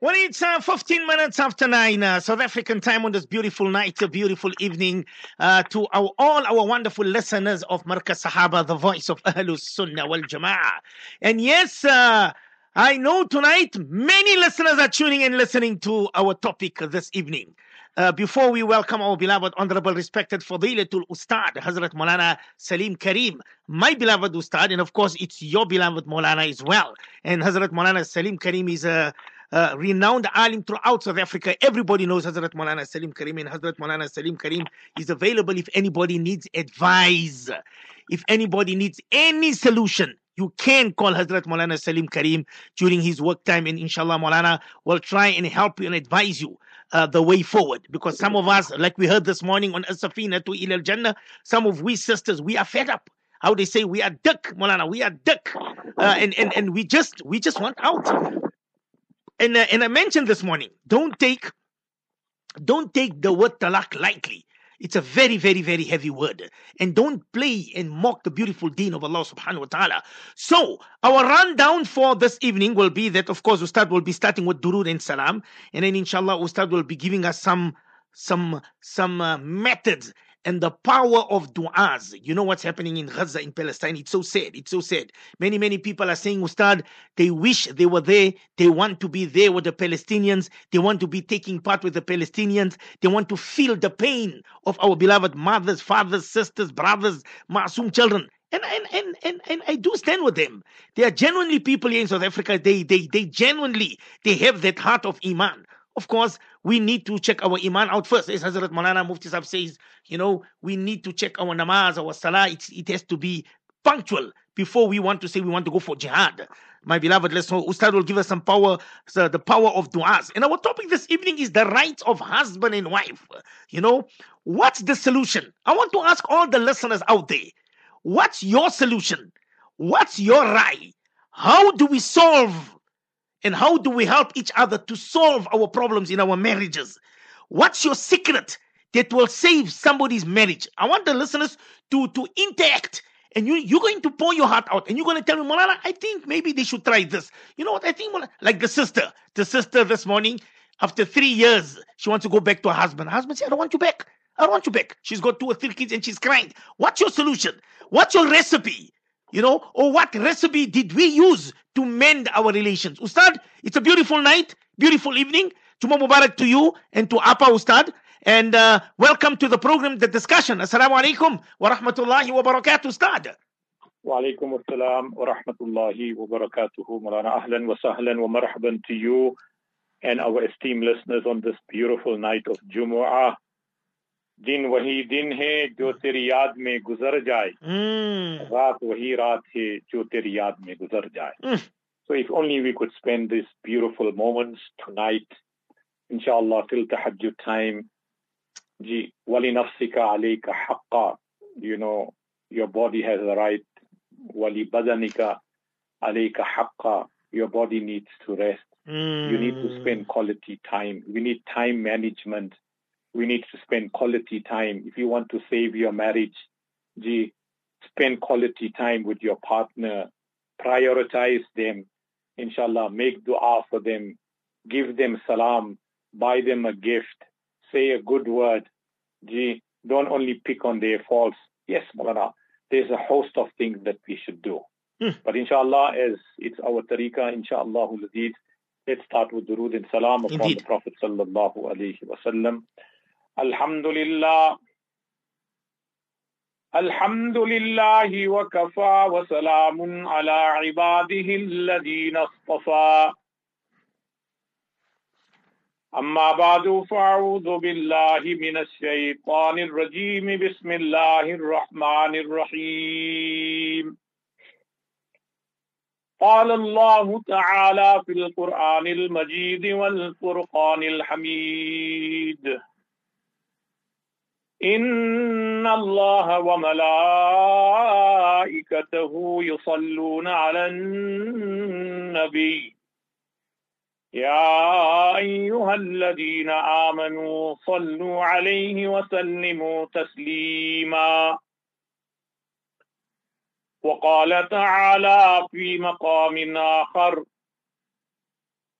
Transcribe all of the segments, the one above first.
Well, it's uh, 15 minutes after 9 uh, South African time on this beautiful night, a beautiful evening uh, to our, all our wonderful listeners of Markaz Sahaba, the voice of Ahlus Sunnah wal Jama'ah. And yes, uh, I know tonight many listeners are tuning and listening to our topic this evening. Uh, before we welcome our beloved, honorable, respected Fadilatul Ustad, Hazrat Maulana Salim Karim, my beloved Ustad, and of course it's your beloved Maulana as well. And Hazrat Maulana Salim Karim is a uh, renowned alim throughout South Africa. Everybody knows Hazrat Maulana Salim Karim, and Hazrat Maulana Salim Karim is available if anybody needs advice, if anybody needs any solution. You can call Hazrat Maulana Salim Karim during his work time, and inshallah, Maulana will try and help you and advise you. Uh, the way forward because some of us, like we heard this morning on Asafina to Ilal Jannah, some of we sisters, we are fed up how they say we are duck, Molana, we are duck, uh, and and and we just we just want out. And uh, and I mentioned this morning, don't take don't take the word talak lightly. It's a very, very, very heavy word. And don't play and mock the beautiful deen of Allah subhanahu wa ta'ala. So, our rundown for this evening will be that, of course, Ustad will be starting with Durud and Salam. And then, inshallah, Ustad will be giving us some some some uh, methods and the power of du'as. You know what's happening in Gaza in Palestine? It's so sad. It's so sad. Many, many people are saying, Ustad, they wish they were there. They want to be there with the Palestinians. They want to be taking part with the Palestinians. They want to feel the pain of our beloved mothers, fathers, sisters, brothers, Masoom children. And, and, and, and, and I do stand with them. They are genuinely people here in South Africa. They, they, they genuinely, they have that heart of Iman. Of course, we need to check our iman out first. As Hazrat Malana Mufti Sahib says, you know, we need to check our namaz, our salah. It's, it has to be punctual before we want to say we want to go for jihad. My beloved, let's know Ustad will give us some power, the power of du'as. And our topic this evening is the rights of husband and wife. You know, what's the solution? I want to ask all the listeners out there, what's your solution? What's your right? How do we solve and how do we help each other to solve our problems in our marriages? What's your secret that will save somebody's marriage? I want the listeners to, to interact. And you, you're going to pour your heart out and you're going to tell me, Molana, I think maybe they should try this. You know what? I think, like the sister, the sister this morning, after three years, she wants to go back to her husband. Her husband said, I don't want you back. I don't want you back. She's got two or three kids and she's crying. What's your solution? What's your recipe? You know, or what recipe did we use to mend our relations? Ustad, it's a beautiful night, beautiful evening. Juma Mubarak to you and to Apa Ustad. And uh, welcome to the program, the discussion. Assalamu alaikum wa rahmatullahi wa barakatuh, Ustad. وعليكم السلام ورحمة الله وبركاته مولانا أهلا وسهلا ومرحبا to you and our esteemed listeners on this beautiful night of Jumu'ah. दिन वही दिन है जो तेरी याद में गुजर जाए Mm. रात वही रात है जो तेरी याद में गुजर जाए Mm. So if only we could spend these beautiful moments tonight, inshallah, till tahajjud time. Ji, wali nafsika alayka haqqa. You know, your body has a right. Wali badanika alayka haqqa. Your body needs to rest. You need to spend quality time. We need time management. we need to spend quality time. If you want to save your marriage, gee, spend quality time with your partner. Prioritize them. Inshallah, make dua for them. Give them salam. Buy them a gift. Say a good word. Gee, don't only pick on their faults. Yes, Malana, there's a host of things that we should do. Hmm. But inshallah, as it's our tariqah, inshallah, let's start with durood and salam upon Indeed. the Prophet sallallahu alayhi wa sallam. Alhamdulillah. الحمد لله وكفى وسلام على عباده الذين اصطفى. أما بعد فأعوذ بالله من الشيطان الرجيم. بسم الله الرحمن الرحيم. قال الله تعالى في القرآن المجيد والفرقان الحميد. إن الله وملائكته يصلون على النبي. يا أيها الذين آمنوا صلوا عليه وسلموا تسليما. وقال تعالى في مقام آخر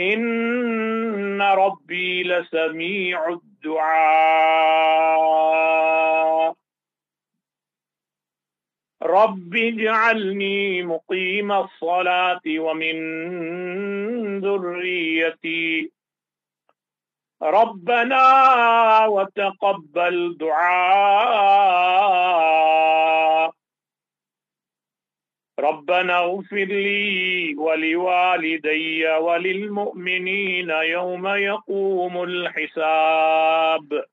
إن ربي لسميع الدعاء. رب اجعلني مقيم الصلاة ومن ذريتي. ربنا وتقبل دعاء. ربنا اغفر لي ولوالدي وللمؤمنين يوم يقوم الحساب.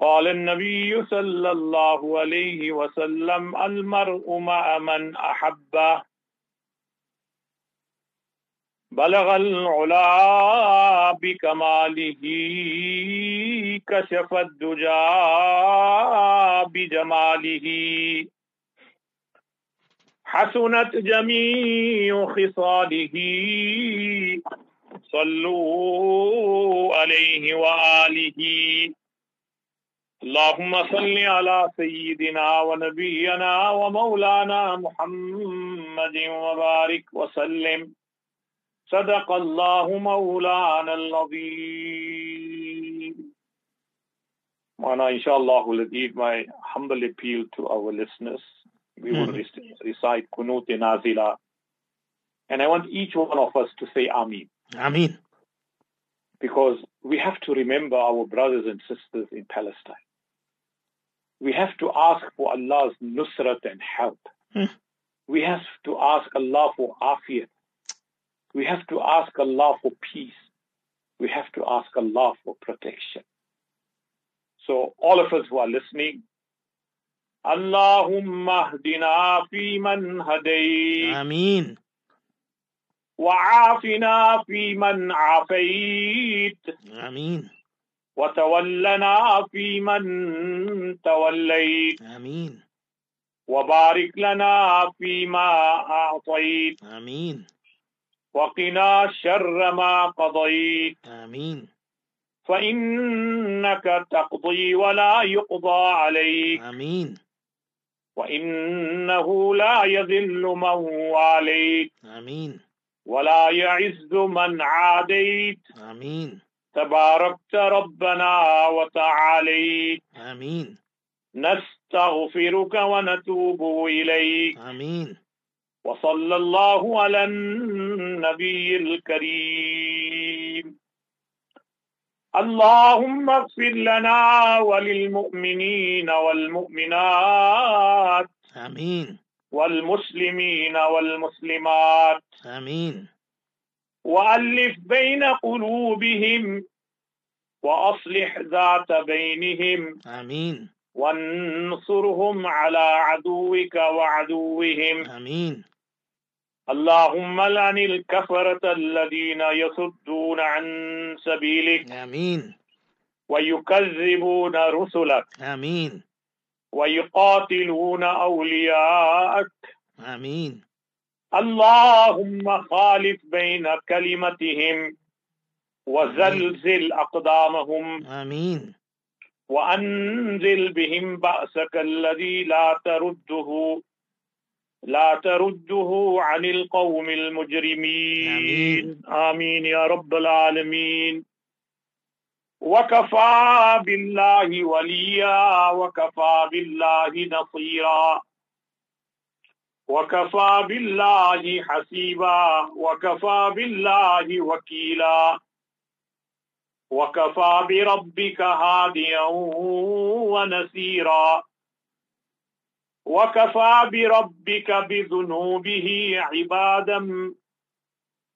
قال النبي صلى الله عليه وسلم المرء مع من أحبه. بلغ العلا بكماله كشف الدجى بجماله. حسنت جميع خصاله. صلوا عليه وآله. اللهم صل على سيدنا ونبينا ومولانا محمد وبارك وسلم. صدق الله مولانا العظيم. Mana, inshallah, will leave my humble appeal to our listeners. We will Mhm. rec- recite Kunut Nazila. And I want each one of us to say Ameen. Ameen. because we have to remember our brothers and sisters in Palestine. We have to ask for Allah's nusrat and help. Hmm. We have to ask Allah for afiyat. We have to ask Allah for peace. We have to ask Allah for protection. So all of us who are listening, Hdina fi man hadayt. Ameen. وعافنا فيمن عافيت Ameen. وتولنا فيمن توليت Ameen. وبارك لنا فيما أعطيت Ameen. وقنا شر ما قضيت Ameen. فإنك تقضي ولا يقضى عليك Ameen. وإنه لا يذل من واليت Ameen. ولا يعز من عاديت Ameen. تباركت ربنا وتعاليت Ameen. نستغفرك ونتوب إليك Ameen. وصلى الله على النبي الكريم اللهم اغفر لنا وللمؤمنين والمؤمنات Ameen. والمسلمين والمسلمات Ameen. وألف بين قلوبهم وأصلح ذات بينهم Ameen. وانصرهم على عدوك وعدوهم Ameen. اللهم لعن الكفرة الذين يصدون عن سبيلك Ameen. ويكذبون رسلك Ameen. ويقاتلون أولياءك Ameen. اللهم خالف بين كلمتهم وزلزل أقدامهم Ameen. وأنزل بهم بأسك الذي لا ترده لا ترده عن القوم المجرمين. آمين. يا رب العالمين. وكفى بالله وليا وكفى بالله نصيرا. وكفى بالله حسيبا وكفى بالله وكيلا. وكفى بربك هاديا ونسيرا وكفى بربك بذنوبه عبادا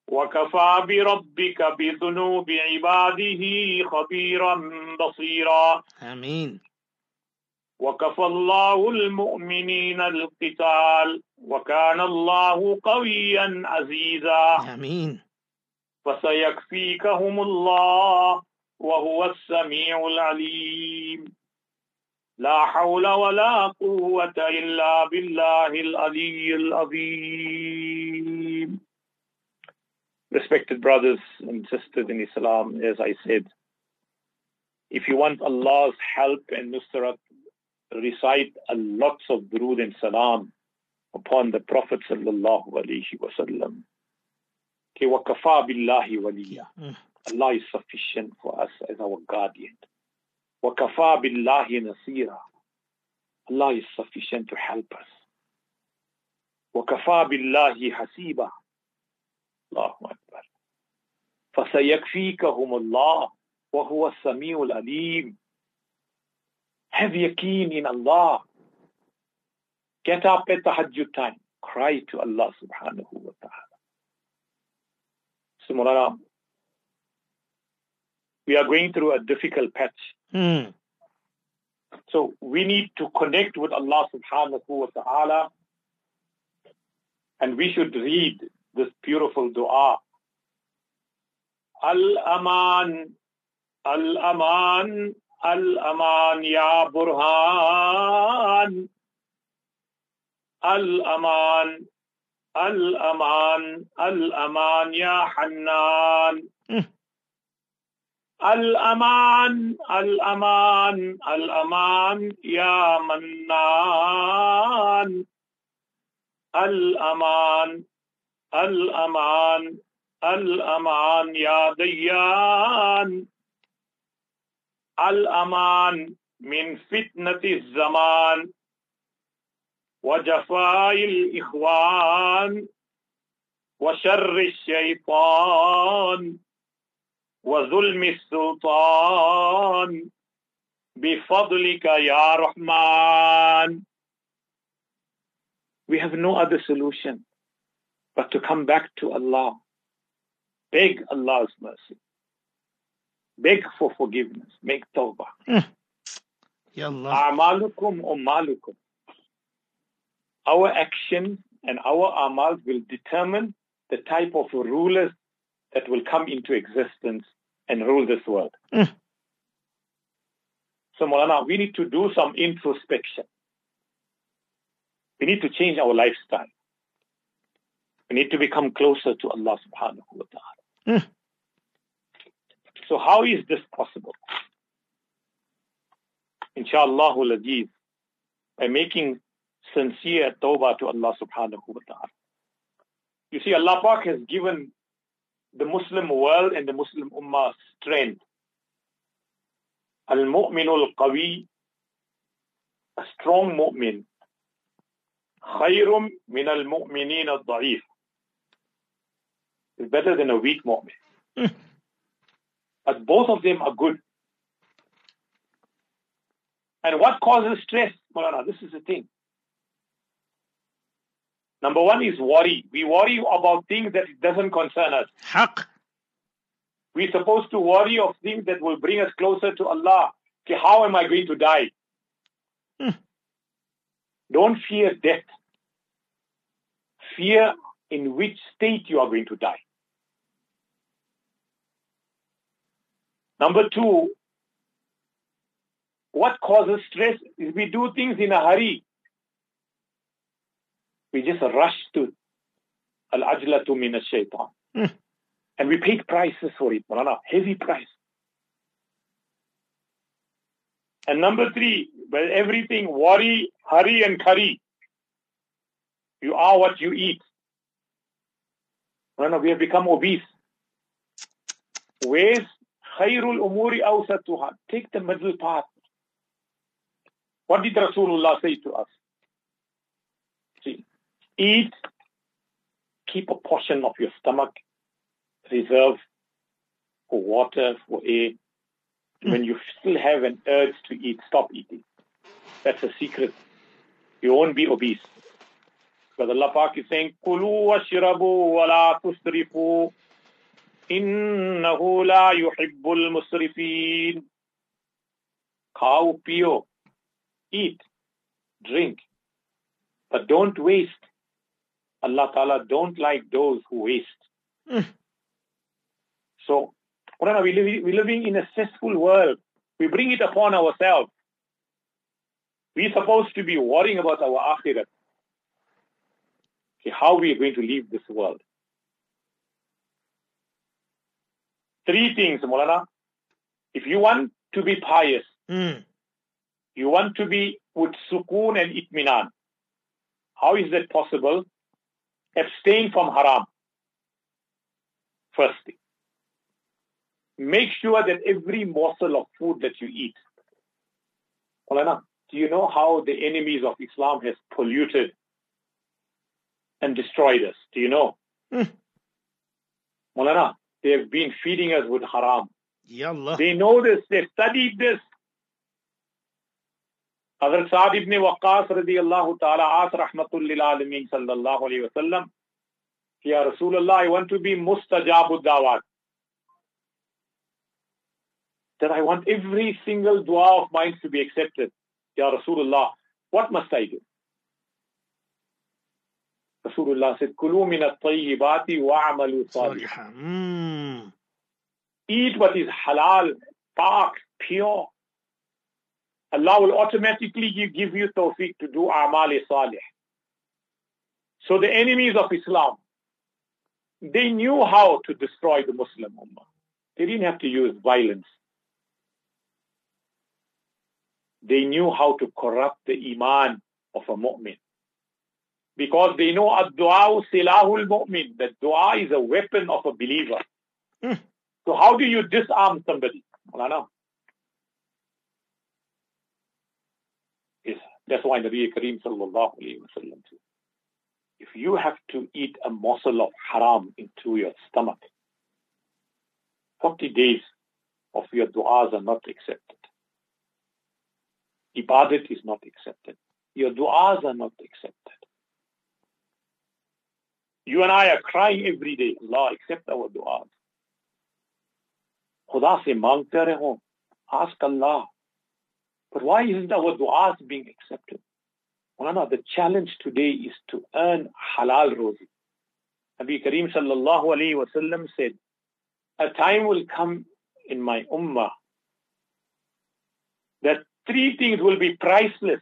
وكفى بربك بذنوب عباده خبيرا بصيرا. Ameen. وكفى الله المؤمنين القتال وكان الله قويا عزيزا. آمين. فسيكفيكهم الله وهو السميع العليم. لا حول ولا قوة إلا بالله العلي العظيم Respected brothers and sisters in Islam, as I said, if you want Allah's help and nusrat, recite a lot of durood and salam upon the Prophet sallallahu alaihi wasallam. Mm. Allah is sufficient for us as our guardian. وَكَفَى بِاللَّهِ نَصِيرًا Allah is sufficient to help us. وَكَفَى بِاللَّهِ حَسِيبًا Allahu Akbar. فَسَيَكْفِيكَهُمُ اللَّهُ وَهُوَ السَّمِيعُ الْعَلِيمُ Have yaqeen in Allah. Get up at tahajjud time. Cry to Allah subhanahu wa ta'ala. So, we are going through a difficult patch. Mm. So we need to connect with Allah subhanahu wa ta'ala and we should read this beautiful dua. Al-Aman, Al-Aman, Al-Aman Ya Burhan. Al-Aman, Al-Aman, Al-Aman Ya Hannan. الأمان الأمان الأمان يا منان. الأمان الأمان الأمان يا ديان. الأمان من فتنة الزمان وجفاء الإخوان وشر الشيطان. وظلم السلطان بفضلك يا رحمن We have no other solution but to come back to Allah. Beg Allah's mercy. Beg for forgiveness. Make tawbah. Ya Allah. A'malukum ummalukum. Our actions and our amal will determine the type of rulers that will come into existence and rule this world. Mm. So, Molana, we need to do some introspection. We need to change our lifestyle. We need to become closer to Allah subhanahu wa ta'ala. Mm. So, how is this possible? Inshallah, Aziz, by making sincere tawbah to Allah subhanahu wa ta'ala. You see, Allah Pak has given the Muslim world and the Muslim Ummah strength. Al-Mu'minul Qawi, a strong mu'min, khayrum min al-mu'minin al-da'if. Is better than a weak mu'min. Mm. But both of them are good. And what causes stress, Maulana? This is the thing. Number one is worry. We worry about things that doesn't concern us. Haq. We're supposed to worry of things that will bring us closer to Allah. Okay, how am I going to die? Hmm. Don't fear death. Fear in which state you are going to die. Number two, what causes stress is we do things in a hurry. We just rush to al-ajlatu min al-shaytan. Hmm. And we paid prices for it, Malana, heavy price. And number three, well, everything worry, hurry, and curry. You are what you eat. Malana, we have become obese. Where's khairul umuri awsatuha? Take the middle path. What did Rasulullah say to us? eat, keep a portion of your stomach reserved for water, for air. Mm. When you still have an urge to eat, stop eating. That's a secret. You won't be obese. But Allah Pak is saying, Kulu washrabu wala tusrifu. Innahu la yuhibbul musrifin. Khao, pio. Eat, drink, but don't waste. Allah Ta'ala don't like those who waste. Mm. So, we live, we're living in a stressful world. We bring it upon ourselves. We're supposed to be worrying about our akhirat. Okay, how we are going to leave this world. Three things, Molana. If you want to be pious, Mm. you want to be with sukoon and itminan. How is that possible? Abstain from haram. First thing. Make sure that every morsel of food that you eat. Maulana, do you know how the enemies of Islam has polluted and destroyed us? Do you know? Mm. Maulana, they have been feeding us with haram. Yallah. They know this. They've studied this. Hazrat Sa'd ibn Waqqas radiyallahu ta'ala asked rahmatul alameen sallallahu alayhi wa sallam, Ya Rasulullah, I want to be mustajabud dawat. That I want every single dua of mine to be accepted. Ya Rasulullah, what must I do? Rasulullah said, Kulu min at-tayyibati wa'amalu salih. Salihah. Mm. Eat what is halal, pak, pure. Allah will automatically give, give you tawfiq to do amal salih. So the enemies of Islam, they knew how to destroy the Muslim Ummah. They didn't have to use violence. They knew how to corrupt the iman of a mu'min. Because they know ad-du'a silahul mu'min, that dua is a weapon of a believer. Hmm. So how do you disarm somebody? Maulana? Yes, That's why Nabi Kareem sallallahu alayhi wasallam if you have to eat a morsel of haram into your stomach, 40 days of your du'as are not accepted. Ibadat is not accepted. Your du'as are not accepted. You and I are crying every day, Allah, accept our du'as. Khuda se مانگتے ask Allah but why isn't our du'as being accepted? Mulana, the challenge today is to earn halal rozi. Nabi Kareem sallallahu alayhi wa sallam said a time will come in my ummah that three things will be priceless.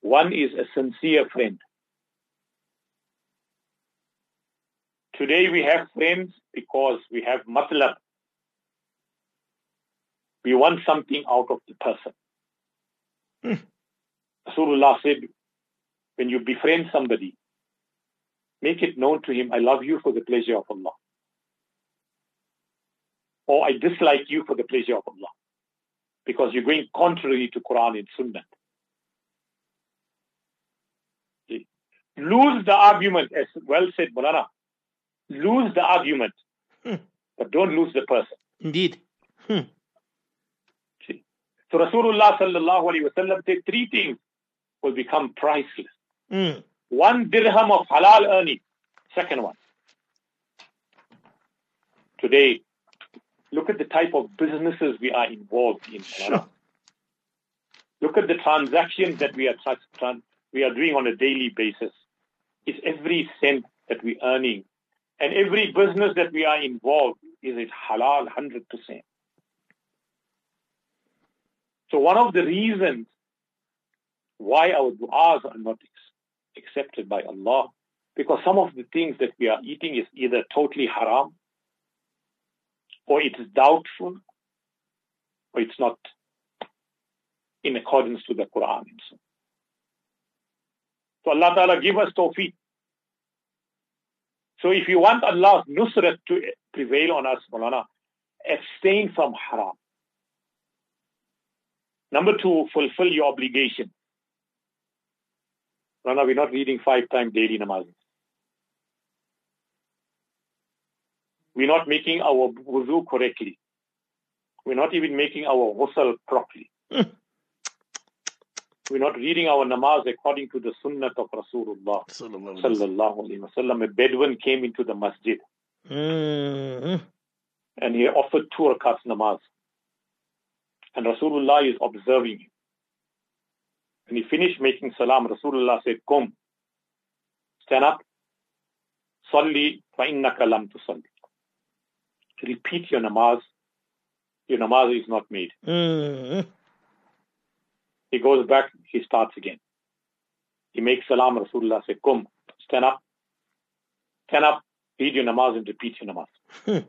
One is a sincere friend. Today we have friends because we have matlab. We want something out of the person. Hmm. Rasulullah said, when you befriend somebody, make it known to him, I love you for the pleasure of Allah. Or I dislike you for the pleasure of Allah. Because you're going contrary to Quran and Sunnah. Lose the argument, as well said Mulana lose the argument, Hmm. but don't lose the person. Indeed. Hmm. So Rasulullah sallallahu alaihi wasallam said three things will become priceless. Mm. One dirham of halal earning. Second one. Today, look at the type of businesses we are involved in. Sure. Look at the transactions that we are trans- tran- we are doing on a daily basis. It's every cent that we're earning and every business that we are involved is it halal 100%. So one of the reasons why our du'as are not accepted by Allah, because some of the things that we are eating is either totally haram, or it is doubtful, or it's not in accordance to the Quran. so. So Allah Ta'ala give us tawfiq. So if you want Allah's nusrat to prevail on us, Maulana, abstain from haram. Number two, fulfill your obligation. Maulana, we're not reading five times daily namaz. We're not making our wuzu correctly. We're not even making our ghusl properly. We're not reading our namaz according to the sunnah of Rasulullah Sallallahu alaihi wasallam. sallallahu alaihi wasallam. A Bedouin came into the masjid Mm. and he offered two rakats namaz. And Rasulullah is observing him. When he finished making salam, Rasulullah said, Come, stand up, salli fa innaka lam tusalli. Repeat your namaz. Your namaz is not made. Mm. He goes back, he starts again. He makes salam, Rasulullah said, Come, stand up, stand up, read your namaz and repeat your namaz. Hmm.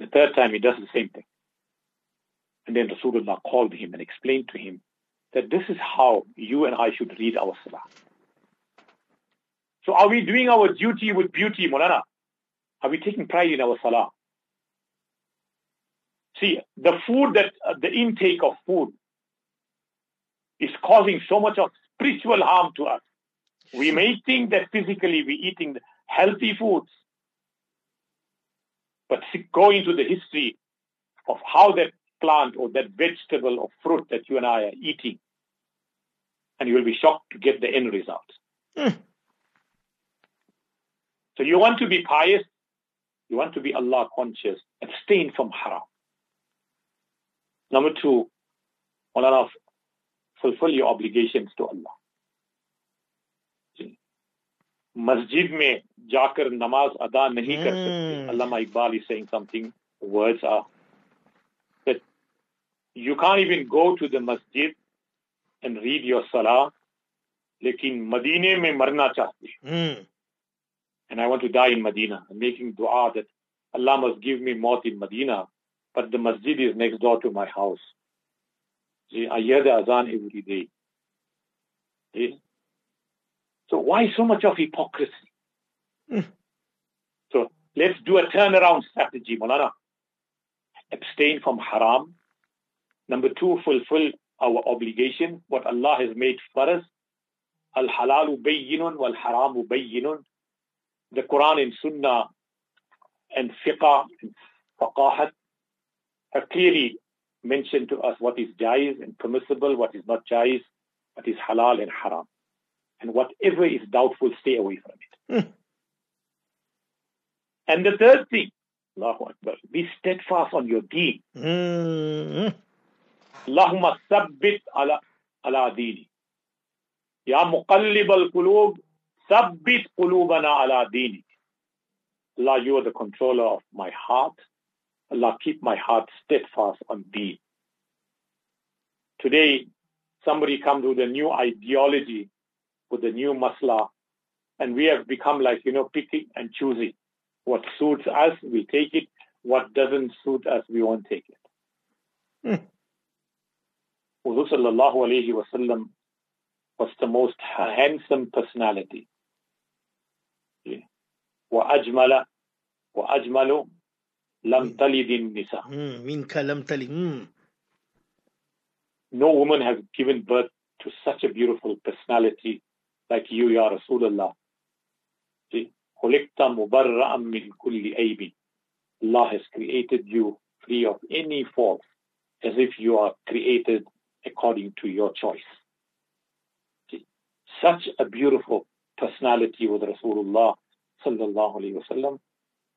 The third time he does the same thing. And then Rasulullah called him and explained to him that this is how you and I should read our salah. So are we doing our duty with beauty, Mulana? Are we taking pride in our salah? See, the food that, uh, the intake of food is causing so much of spiritual harm to us. We may think that physically we're eating healthy foods, but go into the history of how that plant or that vegetable or fruit that you and I are eating. And you will be shocked to get the end result. Mm. So you want to be pious, you want to be Allah conscious, abstain from haram. Number two, Allah fulfill your obligations to Allah. Masjid में jaakar namaz अदा nahi kar sakte. Allama Iqbal is saying words are you can't even go to the masjid and read your salah लेकिन मदीने में मरना चाहते Mm. and I want to die in Medina. I'm making dua that Allah must give me maut in Medina, but the masjid is next door to my house. See, I hear the azan every day. See? So why so much of hypocrisy? Mm. So let's do a turnaround strategy, Molana. Abstain from haram. Number two, fulfill our obligation, what Allah has made for us. Al halalu bayyinun wal haramu bayyinun. The Quran and Sunnah and fiqh and faqahat have clearly mentioned to us what is jais and permissible, what is not jais, what is halal and haram. And whatever is doubtful, stay away from it. Hmm. And the third thing, Allahu Akbar, be steadfast on your deen. Mm. Allahumma sabbit ala, ala dini. Ya muqallib al-qulub, sabbit qulubana ala dini. Allah, you are the controller of my heart. Allah, keep my heart steadfast on thee. Today, somebody comes with a new ideology, with a new masla, and we have become like, you know, picking and choosing. What suits us, we take it. What doesn't suit us, we won't take it. Hmm. Hmm. Huzur sallallahu alayhi wa sallam was the most handsome personality. وأجمل وأجمل لم تلد النساء. Mm. منك لم تلد. Mm. No woman has given birth to such a beautiful personality like you, Ya Rasulullah. See, خلقت مبرأ من كل عيب. Allah has created you free of any fault, as if you are created according to your choice. See, such a beautiful personality with Rasulullah sallallahu alaihi wasallam.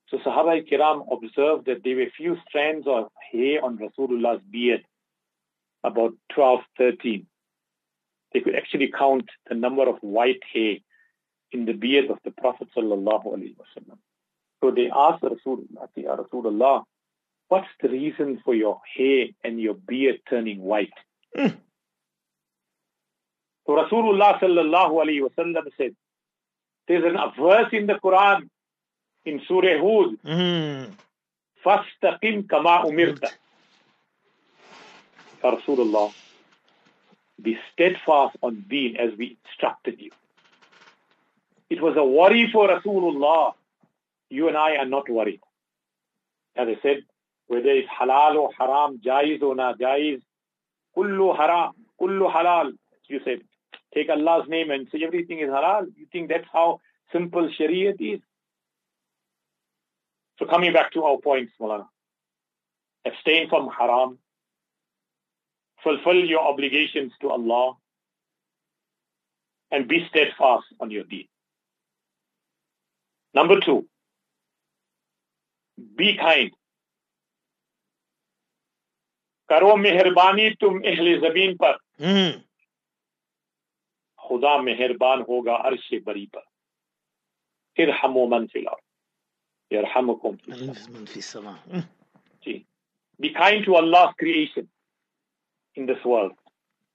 So Sahaba kiram observed that there were few strands of hair on Rasulullah's beard, about 12, 13. They could actually count the number of white hair in the beard of the Prophet sallallahu alaihi wasallam. So they asked Rasulullah, Rasulullah, what's the reason for your hair and your beard turning white? Mm. So Rasulullah sallallahu alaihi wasallam said, there's an, a verse in the Quran in Surah Hud, Mm. فَاسْتَقِمْ كَمَا أُمِرْتَ Ya Rasulullah, be steadfast on deen as we instructed you. It was a worry for Rasulullah. You and I are not worried. As I said, whether it's halal or haram, jaiz or na jaiz, kullu haram, kullu halal. You say, take Allah's name and say everything is halal. You think that's how simple Shariat is? So coming back to our points, Mulana. Abstain from haram. Fulfill your obligations to Allah. And be steadfast on your deed. Number two, be kind. करो मेहरबानी तुम अहले ज़मीन पर। खुदा मेहरबान होगा अर्श बरी पर। फिर हम मन फिलाओ यार हम जी। Be kind to Allah creation in this world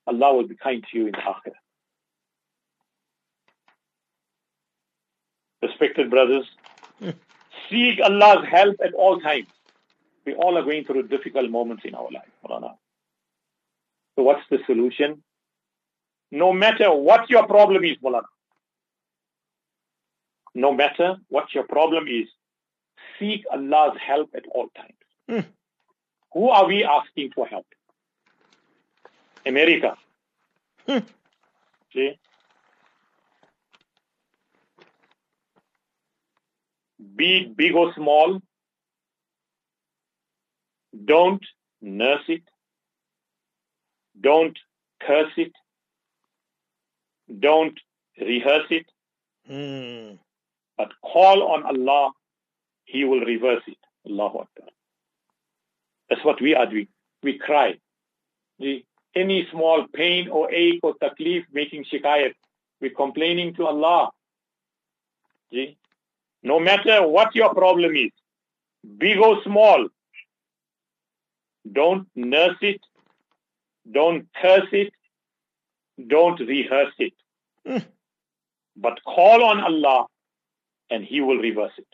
Allah will be kind to you in आखिर Respected brothers, seek Allah's help at all times. We all are going through difficult moments in our life. Maulana. So what's the solution? No matter what your problem is, Maulana. No matter what your problem is, seek Allah's help at all times. Mm. Who are we asking for help? America. Hmm. See? Be big or small, don't nurse it. Don't curse it. Don't rehearse it. Mm. But call on Allah, He will reverse it. Allahu Akbar. That's what we are doing. We cry. Any small pain or ache or taklif making shikayat, we're complaining to Allah. See? No matter what your problem is, big or small, don't nurse it, don't curse it, don't rehearse it. Mm. But call on Allah and He will reverse it.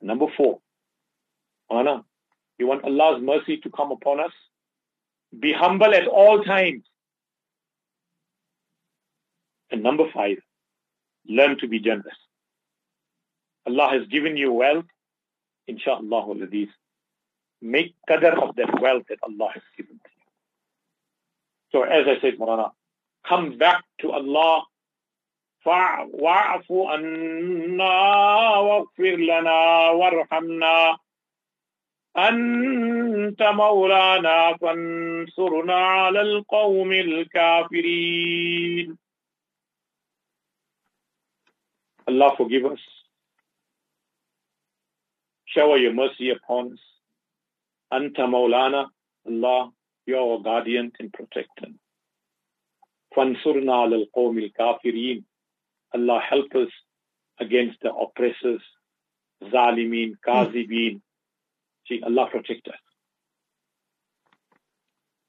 Number four, Anna, you want Allah's mercy to come upon us? Be humble at all times. And number five, learn to be generous. Allah has given you wealth, inshallah, ladis Make qadr of that wealth that Allah has given to you. So as I said, Marana, come back to Allah فاع- واعف عنا واغفر لنا وارحمنا أنت مولانا فانصرنا على القوم الكافرين Allah forgive us. Shower your mercy upon us. Anta Maulana, Allah, you are our guardian and protector. Fansurna al qawm al kafirin. Allah help us against the oppressors, zalimin, kazibin. See, Allah protect us.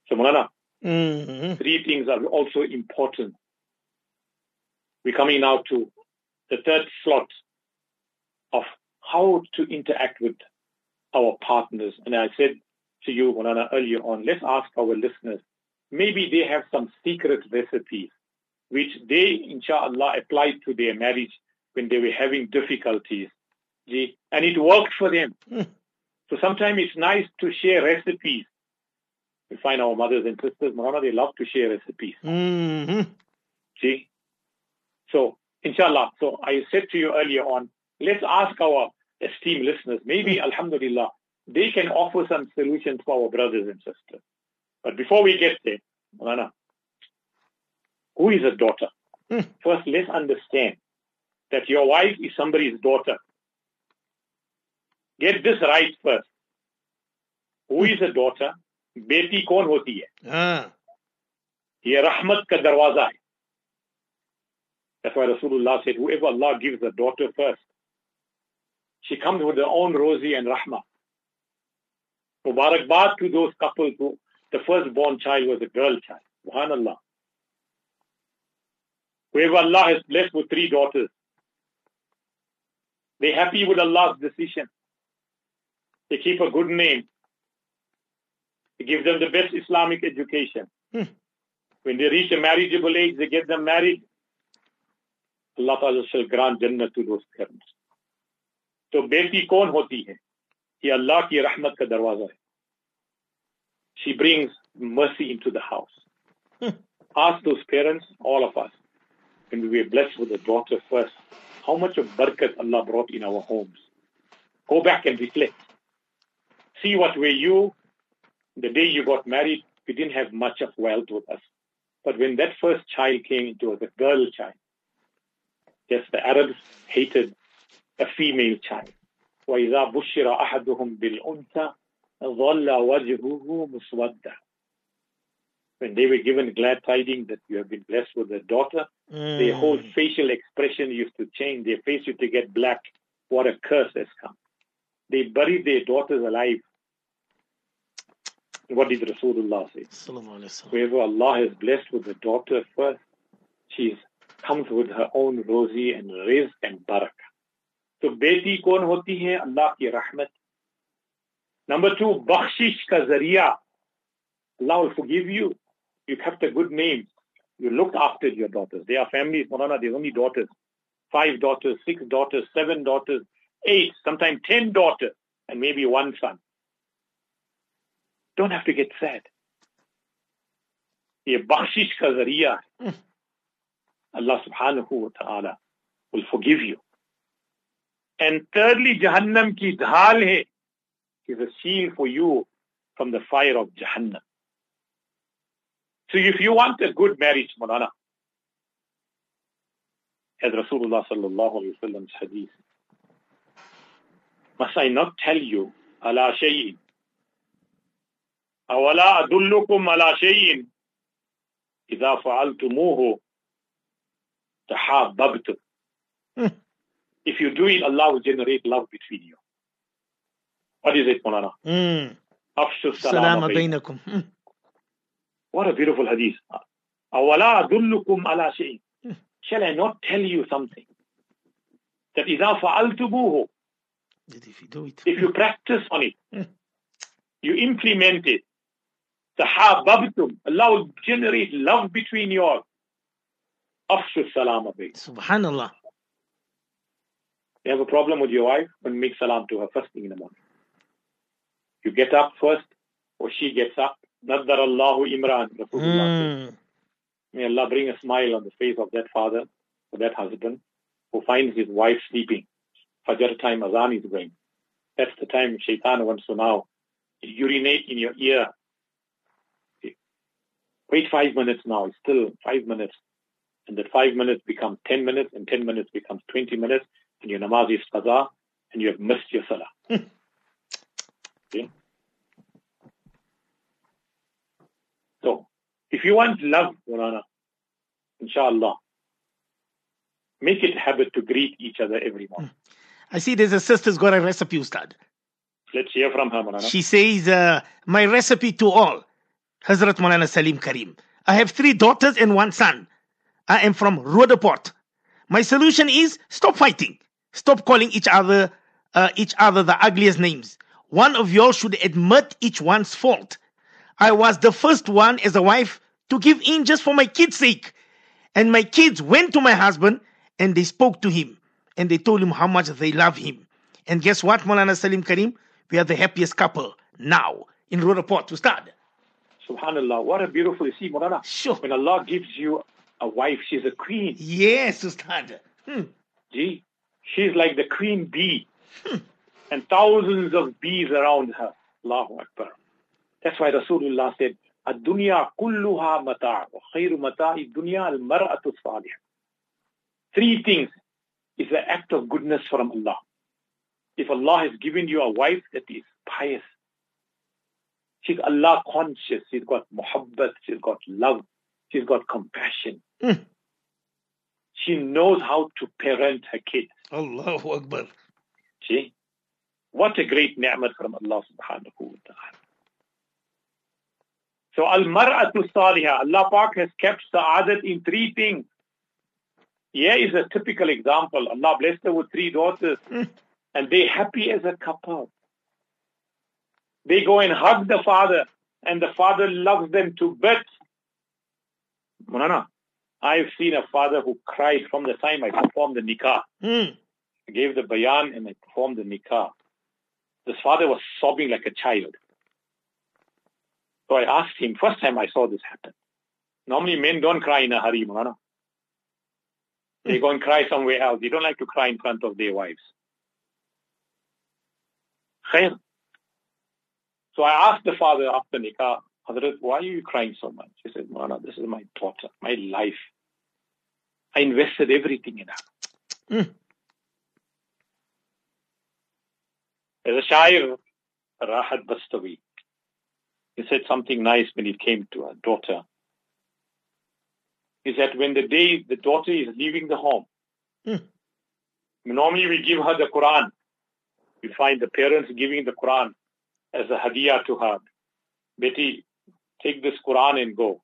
So, Maulana, Mm. three things are also important. We're coming now to the third slot of how to interact with our partners. And I said to you, Maulana, earlier on, let's ask our listeners, maybe they have some secret recipes which they, inshallah, applied to their marriage when they were having difficulties. And it worked for them. Mm. So sometimes it's nice to share recipes. We find our mothers and sisters, Maulana, they love to share recipes. Mhm. See? So, inshallah. So I said to you earlier on, let's ask our esteemed listeners, maybe, alhamdulillah, they can offer some solutions for our brothers and sisters. But before we get there, Malana, who is a daughter? Hmm. First, let's understand that your wife is somebody's daughter. Get this right first. Who is a daughter? बेटी कौन होती है Ah. ये रहमत का दरवाजा है That's why Rasulullah said, whoever Allah gives a daughter first, she comes with her own rozi and rahmah. Mubarakbad to those couples who the firstborn child was a girl child. Subhanallah. Whoever Allah has blessed with three daughters, they're happy with Allah's decision. They keep a good name. They give them the best Islamic education. Hmm. When they reach a marriageable age, they get them married. Allah Ta'ala shall grant Jannah to those parents. तो बेटी कौन होती है ये अल्लाह की रहमत का दरवाजा है she brings mercy into the house Hmm. ask those parents all of us when we were blessed with a daughter first how much of barakat Allah brought in our homes go back and reflect see what were you the day you got married we didn't have much of wealth with us but when that first child came into us a girl child yes the Arabs hated a female child. وإذا بشر أحدهم بالأنثى ظل وجهه مسودا. When they were given glad tidings that you have been blessed with a daughter, mm. their whole facial expression used to change. Their face used to get black. What a curse has come. They buried their daughters alive. What did Rasulullah say? Whoever Allah has blessed with a daughter first, she comes with her own rozi and rizq and barakah. तो बेटी कौन होती है अल्लाह की रहमत number two बख्शिश का जरिया Allah will forgive you. You kept a good name. You looked after your daughters. They are families, Morana, they're only daughters. Five daughters, six daughters, seven daughters, eight, sometimes ten daughters, and maybe one son. Don't have to get sad. ये बख्शिश का जरिया है Allah subhanahu wa ta'ala will forgive you. And thirdly, Jahannam ki dhal hai is a shield for you from the fire of Jahannam. So if you want a good marriage, Mulana, as Rasulullah sallallahu alayhi wa sallam's hadith, must I not tell you, ala shayin, awala adullukum ala shayin, idha fa'altumuhu tahabbabtum. Hmm. Hmm. If you do it, Allah will generate love between you. What is it, Mulana? Mm. Afshu Salama salama bayna. bainakum. Mm. What a beautiful hadith. أولا أدلكم على شيء. Shall I not tell you something? That إذا فعلتموه, That If you do it. if you practice on it, Hmm. you implement it, تحاببتم, Allah will generate love between you all. أفشوا السلام بين. Subhanallah. You have a problem with your wife and make salam to her first thing in the morning. You get up first, or she gets up. Allahu Imran, hmm. May Allah bring a smile on the face of that father or that husband who finds his wife sleeping. Fajr time, Azan is going. That's the time shaitan wants to now urinate in your ear. Wait five minutes now. It's still five minutes. And that five minutes becomes 10 minutes and 10 minutes becomes 20 minutes and your namaz is qaza and you have missed your salah. okay? So, if you want love, Qurana, inshallah, make it a habit to greet each other every morning. I see there's a sister's got a recipe, Ustad. Let's hear from her, Mulana. She says, uh, My recipe to all, Hazrat Malana Salim Karim. I have three daughters and one son. I am from Roodepoort. My solution is stop fighting. Stop calling each other uh, each other the ugliest names. One of y'all should admit each one's fault. I was the first one as a wife to give in just for my kids' sake. And my kids went to my husband and they spoke to him and they told him how much they love him. And guess what, Molana Salim Karim? We are the happiest couple now in Roodepoort to start. Subhanallah, what a beautiful, you see, Mulana, Sure. when Allah gives you a wife, she's a queen. Yes, Ustad. Hmm. Gee, she's like the queen bee. and thousands of bees around her. Allahu Akbar. That's why Rasulullah said, الدنيا كلها متاع وخير متاع الدنيا المرأة الصالحة. Three things is an act of goodness from Allah. If Allah has given you a wife that is pious, she's Allah conscious, she's got muhabbat, she's got love, she's got compassion. Hmm. She knows how to parent her kids. Allahu Akbar. See? What a great ni'mat from Allah subhanahu wa ta'ala. So al-mar'atu salihah, Allah Pak has kept sa'adat in three things. Here is a typical example. Allah blessed her with three daughters Hmm. and they happy as a couple. They go and hug the father and the father loves them to bits. Munana, I've seen a father who cried from the time I performed the nikah. Hmm. I gave the bayan and I performed the nikah. This father was sobbing like a child. So I asked him, first time I saw this happen. Normally men don't cry in a hurry, Mulana. They go and cry somewhere else. They don't like to cry in front of their wives. Khair. So I asked the father after nikah, Hazrat, why are you crying so much? He said, Mulana, this is my daughter, my life. I invested everything in her. There's a shair, Rahat Bastawi. He said something nice when it came to her daughter. Is that when the day the daughter is leaving the home, Hmm. normally we give her the Quran. We find the parents giving the Quran as a hadiyah to her. Betty, take this Quran and go.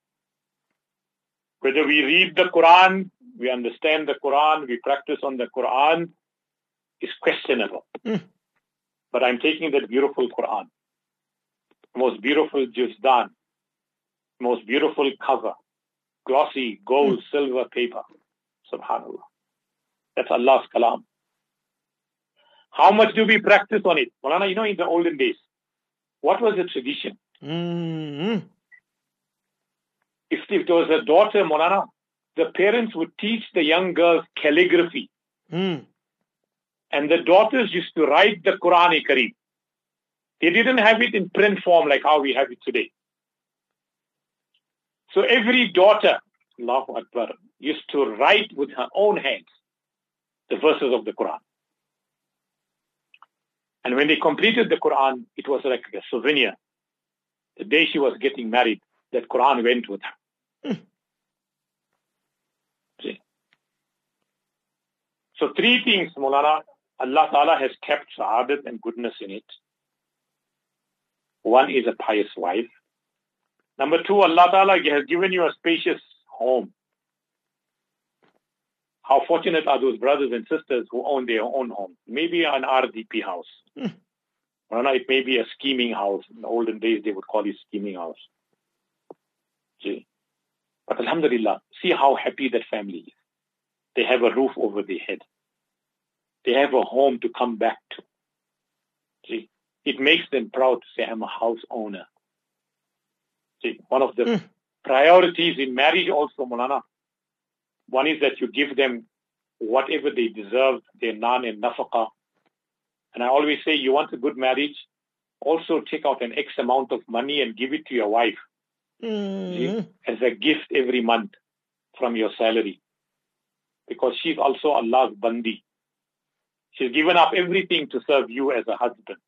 Whether we read the Quran, we understand the Quran, we practice on the Quran, is questionable. Hmm. But I'm taking that beautiful Quran, most beautiful Juzdan, most beautiful cover, glossy gold, silver paper. Subhanallah. That's Allah's kalam. How much do we practice on it? Malana, you know, in the olden days, what was the tradition? Mm. If it was a daughter, Molana, the parents would teach the young girls calligraphy. Mm. And the daughters used to write the Quran Kareem. They didn't have it in print form like how we have it today. So every daughter, Allahu Akbar, used to write with her own hands the verses of the Quran. And when they completed the Quran, it was like a souvenir. The day she was getting married, that Quran went with her. See? So three things, Mulana, Allah Ta'ala has kept sa'adat and goodness in it. One is a pious wife. Number two, Allah Ta'ala has given you a spacious home. How fortunate are those brothers and sisters who own their own home? Maybe an RDP house. Hmm. Or it may be a scheming house. In the olden days, they would call it scheming house. See? But Alhamdulillah, see how happy that family is. They have a roof over their head. They have a home to come back to. See? It makes them proud to say, I'm a house owner. See, one of the Mm. priorities in marriage also, Mulana, one is that you give them whatever they deserve, their nan and nafaqah. And I always say, you want a good marriage, also take out an X amount of money and give it to your wife Mm. as a gift every month from your salary. Because she's also Allah's bandi. She's given up everything to serve you as a husband.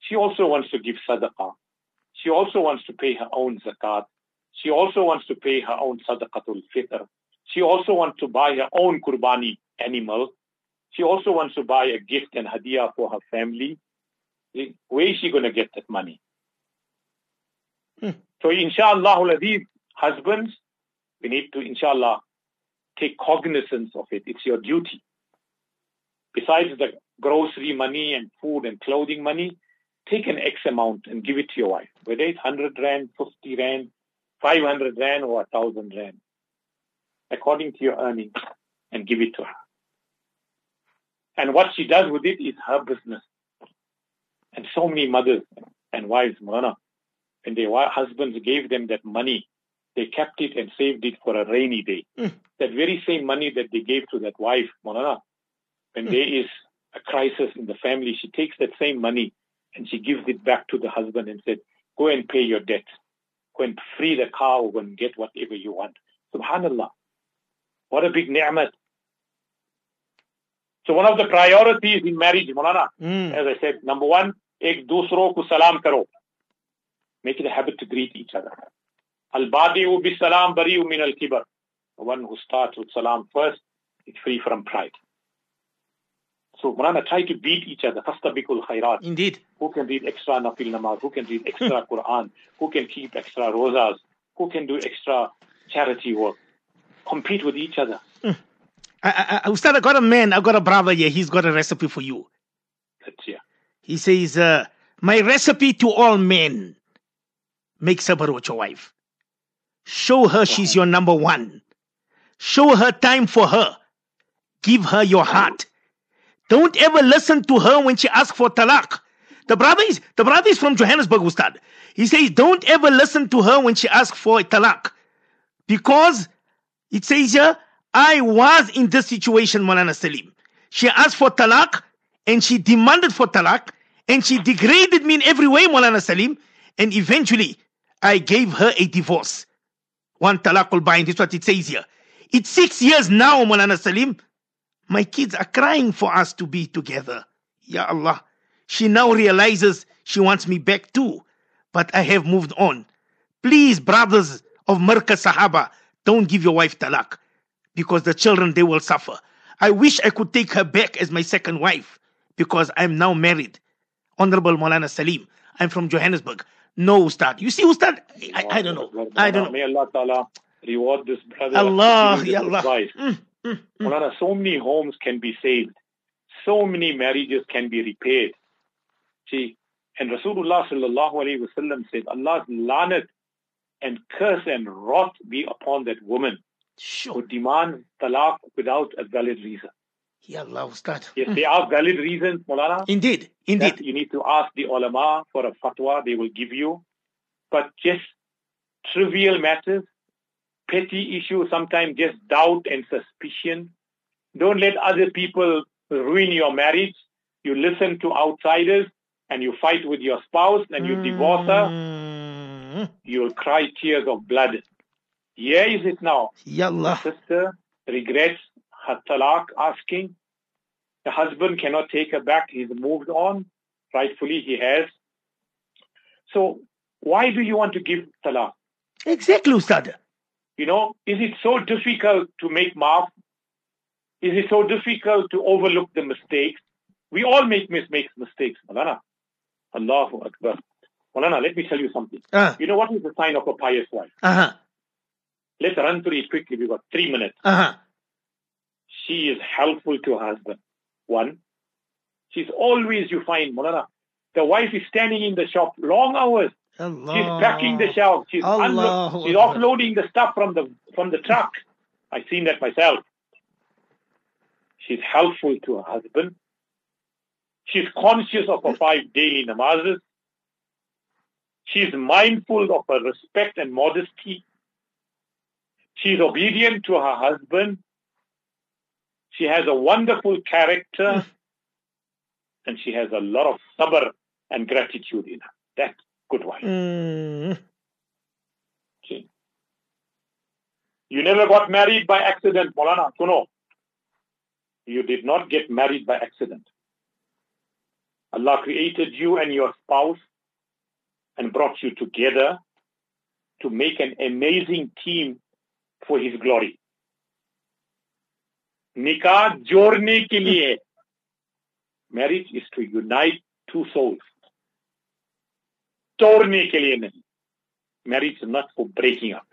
She also wants to give sadaqah. She also wants to pay her own zakat. She also wants to pay her own sadaqatul fitr. She also wants to buy her own kurbani animal. She also wants to buy a gift and hadiyah for her family. Where is she going to get that money? Hmm. So inshallah, these husbands, we need to inshallah take cognizance of it. It's your duty. Besides the grocery money and food and clothing money, take an X amount and give it to your wife. Whether it's 100 rand, 50 rand, 500 rand or 1000 rand. According to your earnings and give it to her. And what she does with it is her business. And so many mothers and wives, Mulana, when their husbands gave them that money, they kept it and saved it for a rainy day. Mm. That very same money that they gave to that wife, Mulana, when Mm. there is a crisis in the family, she takes that same money and she gives it back to the husband and said, go and pay your debt. Go and free the cow go and get whatever you want. Subhanallah. What a big ni'mat. So one of the priorities in marriage, Mulana, Mm. as I said, number one, ek dusro ko salam karo. Make it a habit to greet each other. Al badi'u bi salam bari'u min al kibar. The one who starts with salam first is free from pride. So, Mulana, try to beat each other. Fastabikul khairat. Indeed. Who can read extra nafil namaz? Who can read extra Quran? Who can keep extra rozas? Who can do extra charity work? Compete with each other. I, I, I, Ustad, I got a man, I got a brother here. He's got a recipe for you. That's yeah. He says, uh, My recipe to all men make with your wife. Show her she's your number one. Show her time for her. Give her your heart. Don't ever listen to her when she asks for talak. The brother is the brother is from Johannesburg, Ustad. He says, Don't ever listen to her when she asks for talak. Because it says here, I was in this situation, Malana Salim. She asked for talak and she demanded for talak and she degraded me in every way, Malana Salim. And eventually, I gave her a divorce. One talaq will bind. This is what it says here. It's six years now, Malana Salim. My kids are crying for us to be together. Ya Allah. She now realizes she wants me back too, but I have moved on. Please, brothers of Markaz Sahaba, don't give your wife talak because the children they will suffer. I wish I could take her back as my second wife because I'm now married. Honorable Maulana Salim, I'm from Johannesburg. No, Ustad. You see, Ustad, I, I don't know. I don't know. May Allah Ta'ala reward this brother. Allah, this Allah. Mm, mm, mm. So many homes can be saved. So many marriages can be repaired. See, and Rasulullah sallallahu alayhi wasallam said, Allah's lanat and curse and wrath be upon that woman Sure. who demands talaq without a valid reason. Ya Allah, Ustad. Yes, there are valid reasons, Maulana. Indeed, indeed. you need to ask the ulama for a fatwa, they will give you. But just trivial matters, petty issues, sometimes just doubt and suspicion. Don't let other people ruin your marriage. You listen to outsiders and you fight with your spouse and you divorce her, Mm, you will cry tears of blood. Here is it now. Ya Allah. Sister regrets her talaq asking. The husband cannot take her back. He's moved on. Rightfully, he has. So, why do you want to give talaq? Exactly, Ustad. You know, is it so difficult to make maaf? Is it so difficult to overlook the mistakes? We all make mis- make mistakes, Malana. Allahu Akbar. Malana, let me tell you something. Uh, You know what is the sign of a pious wife? uh-huh, Let's run through it quickly. We've got three minutes. uh-huh. She is helpful to her husband. One, she's always, you find, Mulana, the wife is standing in the shop long hours. Allah. She's packing the shelf. She's, unlo- she's offloading the stuff from the from the truck. I've seen that myself. She's helpful to her husband. She's conscious of her five daily namazes. She's mindful of her respect and modesty. She's obedient to her husband. She has a wonderful character. and she has a lot of sabr and gratitude in her. That's good wife. Mm, See. You never got married by accident, Molana. Suno. You did not get married by accident. Allah created you and your spouse and brought you together to make an amazing team for His glory. निकाह जोड़ने के लिए marriage is to unite two souls तोड़ने के लिए नहीं marriage is not for breaking up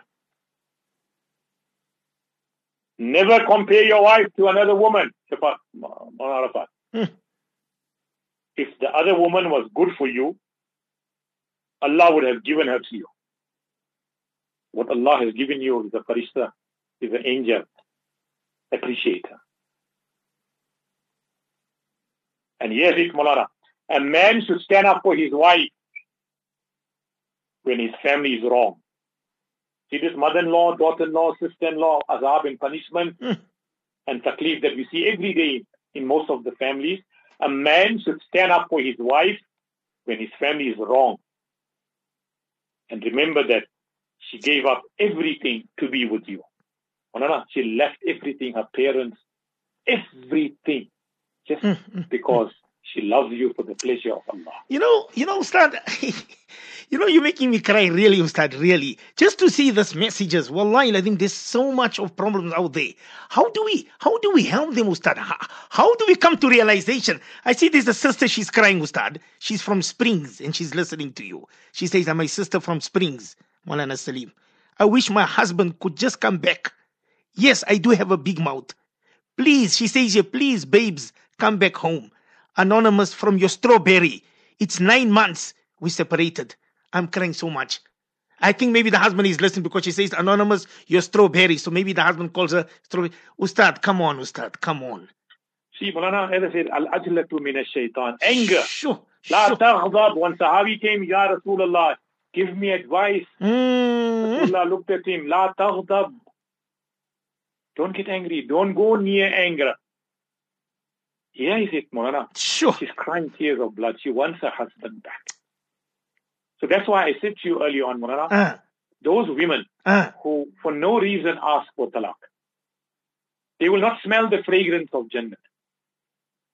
never compare your wife to another woman Shafat, Maulana Arafat. Hmm. if the other woman was good for you Allah would have given her to you what Allah has given you is a farishta is an angel appreciate her and yes it Maulana a man should stand up for his wife when his family is wrong. See this mother-in-law, daughter-in-law, sister-in-law, azab and punishment Hmm. and taklif that we see every day in most of the families. A man should stand up for his wife when his family is wrong. And remember that she gave up everything to be with you. Manana, she left everything, her parents, everything, just mm, mm. because she loves you for the pleasure of Allah. You know, you know, Ustad, you know, you're making me cry, really, Ustad, really. Just to see these messages, wallahi, I think there's so much of problems out there. How do we, how do we help them, Ustad? How, how do we come to realization? I see there's a sister, she's crying, Ustad. She's from Springs and she's listening to you. She says, I'm my sister from Springs, Malana Salim. I wish my husband could just come back. Yes, I do have a big mouth. Please, she says here, please, babes, come back home. Anonymous from your strawberry. It's nine months we separated. I'm crying so much. I think maybe the husband is listening because she says, Anonymous, you're strawberry. So maybe the husband calls her strawberry. Ustad, come on, Ustad, come on. See, Mulana, as I said, al-ajlatu min shaitan Anger. Sure. La sure. taghdab. When Sahabi came, Ya Rasulullah, give me advice. Mm, Rasulullah looked at him. La taghdab. Don't get angry. Don't go near anger. Here is it, Mulana. sure. She's crying tears of blood. She wants her husband back. So that's why I said to you earlier on, Mulana, Uh, those women uh, who for no reason ask for talaq, they will not smell the fragrance of Jannah.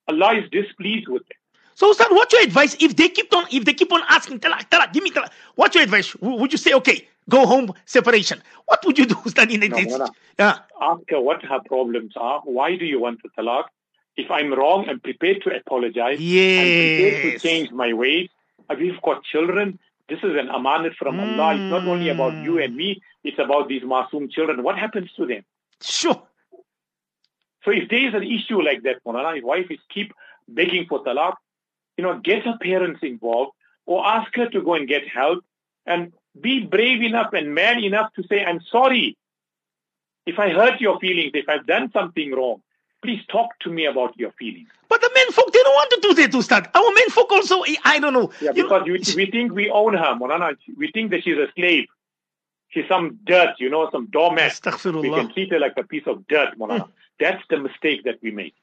Allah is displeased with them. So, Ustad, what's your advice if they keep on if they keep on asking, talak, talak, give me talak? What's your advice? Would you say, okay, go home, separation? What would you do, Ustad, in that No, case? no, no. Yeah. Ask her what her problems are. Why do you want to talak? If I'm wrong, I'm prepared to apologize. I'm prepared to change my ways. We've got children. This is an amanat from Allah. It's not only about you Mm. and me. It's about these masoom children. What happens to them? Sure. So if there is an issue like that, Monana, his wife is keep begging for talaq, you know, get her parents involved or ask her to go and get help and be brave enough and man enough to say, I'm sorry. If I hurt your feelings, if I've done something wrong, please talk to me about your feelings. But the men folk, they don't want to do that, Ustad. Our men folk also, I don't know. Yeah, You know- because we, we think we own her, Monana. We think that she's a slave. She's some dirt, you know, some doormat. We can treat her like a piece of dirt, Molana. Hmm. That's the mistake that we make.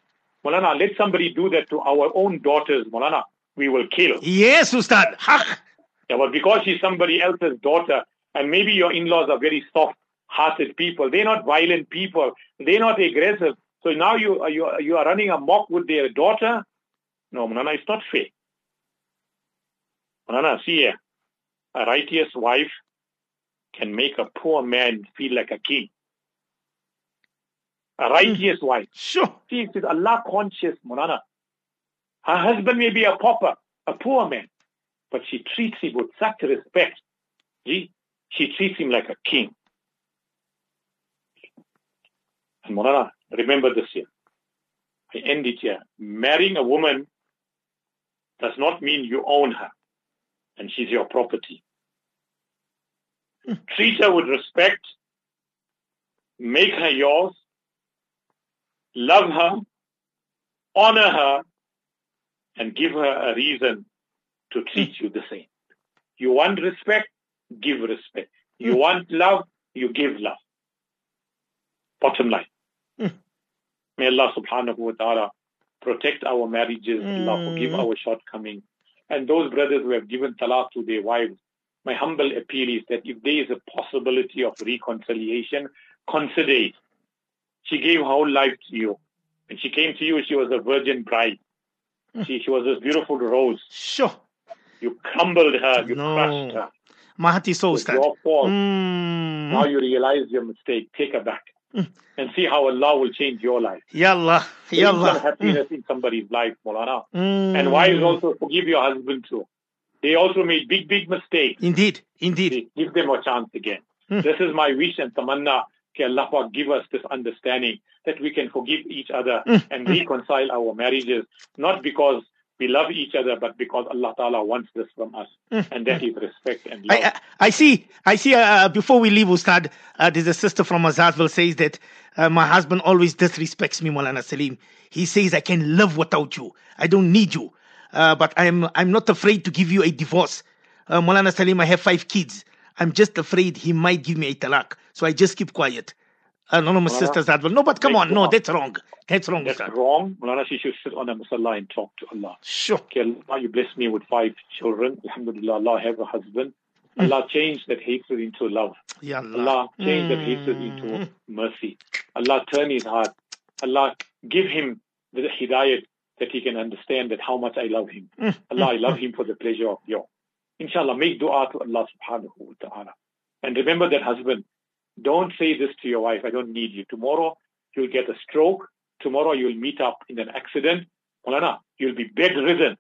Molana, let somebody do that to our own daughters, Molana. We will kill. Yes, Ustad. Haq. Yeah, but because she's somebody else's daughter, and maybe your in-laws are very soft-hearted people, they're not violent people, they're not aggressive. So now you are you, are- you are running a mock with their daughter. No, Molana, it's not fair. Molana, see here, a righteous wife can make a poor man feel like a king. A righteous hmm. wife. Sure. See, she's Allah conscious, Monana. Her husband may be a pauper, a poor man, but she treats him with such respect. See, she treats him like a king. And Monana, remember this here. I end it here. Marrying a woman does not mean you own her and she's your property. Hmm. Treat her with respect. Make her yours love her, honor her, and give her a reason to treat you the same. You want respect, give respect. You Mm. want love, you give love. Bottom line. Mm. May Allah subhanahu wa ta'ala protect our marriages, Allah forgive Mm. our shortcomings. And those brothers who have given talaq to their wives, my humble appeal is that if there is a possibility of reconciliation, consider it. She gave her whole life to you. When she came to you, she was a virgin bride. She, she was this beautiful rose. Sure. You crumbled her, you No. crushed her. Mahati so, It your fault. Mm. Now you realize your mistake. Take her back. And see how Allah will change your life. Yallah. Some Yallah. Mm. happiness in somebody's life, Molana. Mm. And wives also forgive your husband too. They also made big, big mistakes. Indeed. Indeed. Give them a chance again. Hmm. This is my wish and tamanna. Allah Pak give us this understanding that we can forgive each other Hmm. and reconcile our marriages, not because we love each other, but because Allah Ta'ala wants this from us. Hmm. And that is respect and love. I, I, I see. I see. Uh, before we leave, Ustad, uh, there's a sister from Azaadville who says that uh, my husband always disrespects me, Molana Salim. He says I can live without you. I don't need you. Uh, but I'm I'm not afraid to give you a divorce. Uh, Salim, I have five kids. I'm just afraid he might give me a talak. So I just keep quiet. Anonymous Molana, sister Azaadville. No, but come on. No, that's wrong. That's wrong, That's Ustad. wrong. Mulana, she should sit on a musalla and talk to Allah. Sure. Okay, Allah, you bless me with five children. Alhamdulillah, Allah have a husband. Hmm. Allah change that hatred into love. Yallah. Allah change that hatred Mm. into mercy. Allah turn his heart. Allah give him the hidayat that he can understand that how much I love him. Mm. Allah, I love him for the pleasure of you. Inshallah, make dua to Allah subhanahu wa ta'ala. And remember that husband, don't say this to your wife, I don't need you. Tomorrow you'll get a stroke. Tomorrow you'll meet up in an accident. Mulana, you'll be bedridden.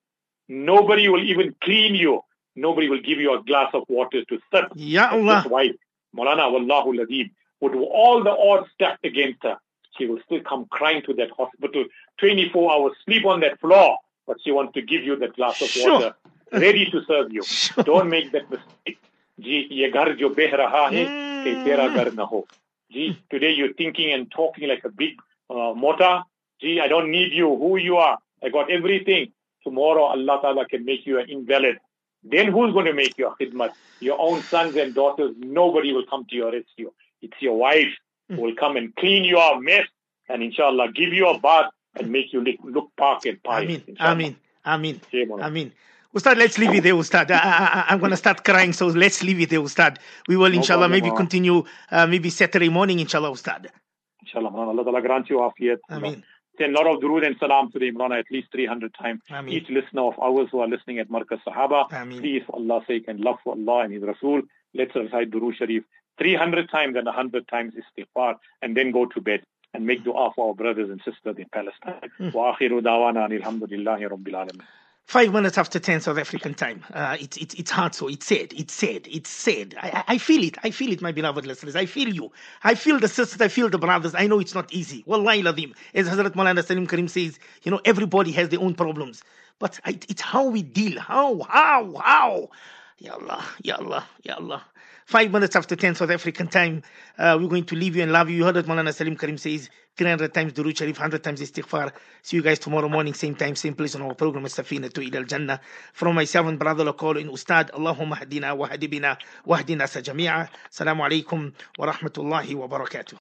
Nobody will even clean you. Nobody will give you a glass of water to sip. Ya Allah. This wife, Maulana Wallahu Ladib, would all the odds stacked against her, she will still come crying to that hospital, 24 hours, sleep on that floor, but she wants to give you that glass of Sure. water, ready to serve you. Sure. Don't make that mistake. जी ये घर जो बह रहा है कि तेरा घर न हो जी today you're thinking and talking like a big uh, mortar gee I don't need you who you are I got everything tomorrow Allah Ta'ala can make you an invalid then who's going to make you a khidmat your own sons and daughters nobody will come to your rescue it's your wife who will come and clean your mess and inshallah give you a bath and make you look, look park and pious Amin. inshallah. Amin. Amin. Shame on us. Amin. Ustad, let's leave it there, Ustad. I, I'm going to start crying, so let's leave it there, Ustad. We will, inshallah, maybe continue uh, maybe Saturday morning, inshallah, Ustad. inshallah Allah Ta'ala grant you afiyat Amin. Send a lot of durood and salam to the Imran at least 300 times. Ameen. Each listener of ours who are listening at Markaz Sahaba, Ameen. please, for Allah's sake and love for Allah and His Rasul, let's recite Durood Sharif 300 times and 100 times istighfar and then go to bed and make dua for our brothers and sisters in Palestine. Wa akhiru dawana anil hamdulillahi rabbil alamin. Five minutes after 10 South African time. Uh, it's it's it's hard so. It's said. It's said. It's said. I, I feel it. I feel it, my beloved listeners. I feel you. I feel the sisters. I feel the brothers. I know it's not easy. Wallahi ladhim. As Hazrat Maulana Salim Karim says, you know, everybody has their own problems. But it's how we deal. How? How? How? Ya Allah. Ya Allah. Ya Allah. Five minutes after 10 South African time, uh, we're going to leave you and love you. You heard what Malana Salim Karim says 300 times Durood Sharif, 100 times Istighfar. See you guys tomorrow morning, same time, same place on our program, Safina to Ila Jannah. From myself and brother Lokolo in Ustad, Allahumma hadina wa hadibina wa hadina sa jami'a. Assalamu alaikum wa rahmatullahi wa barakatuh.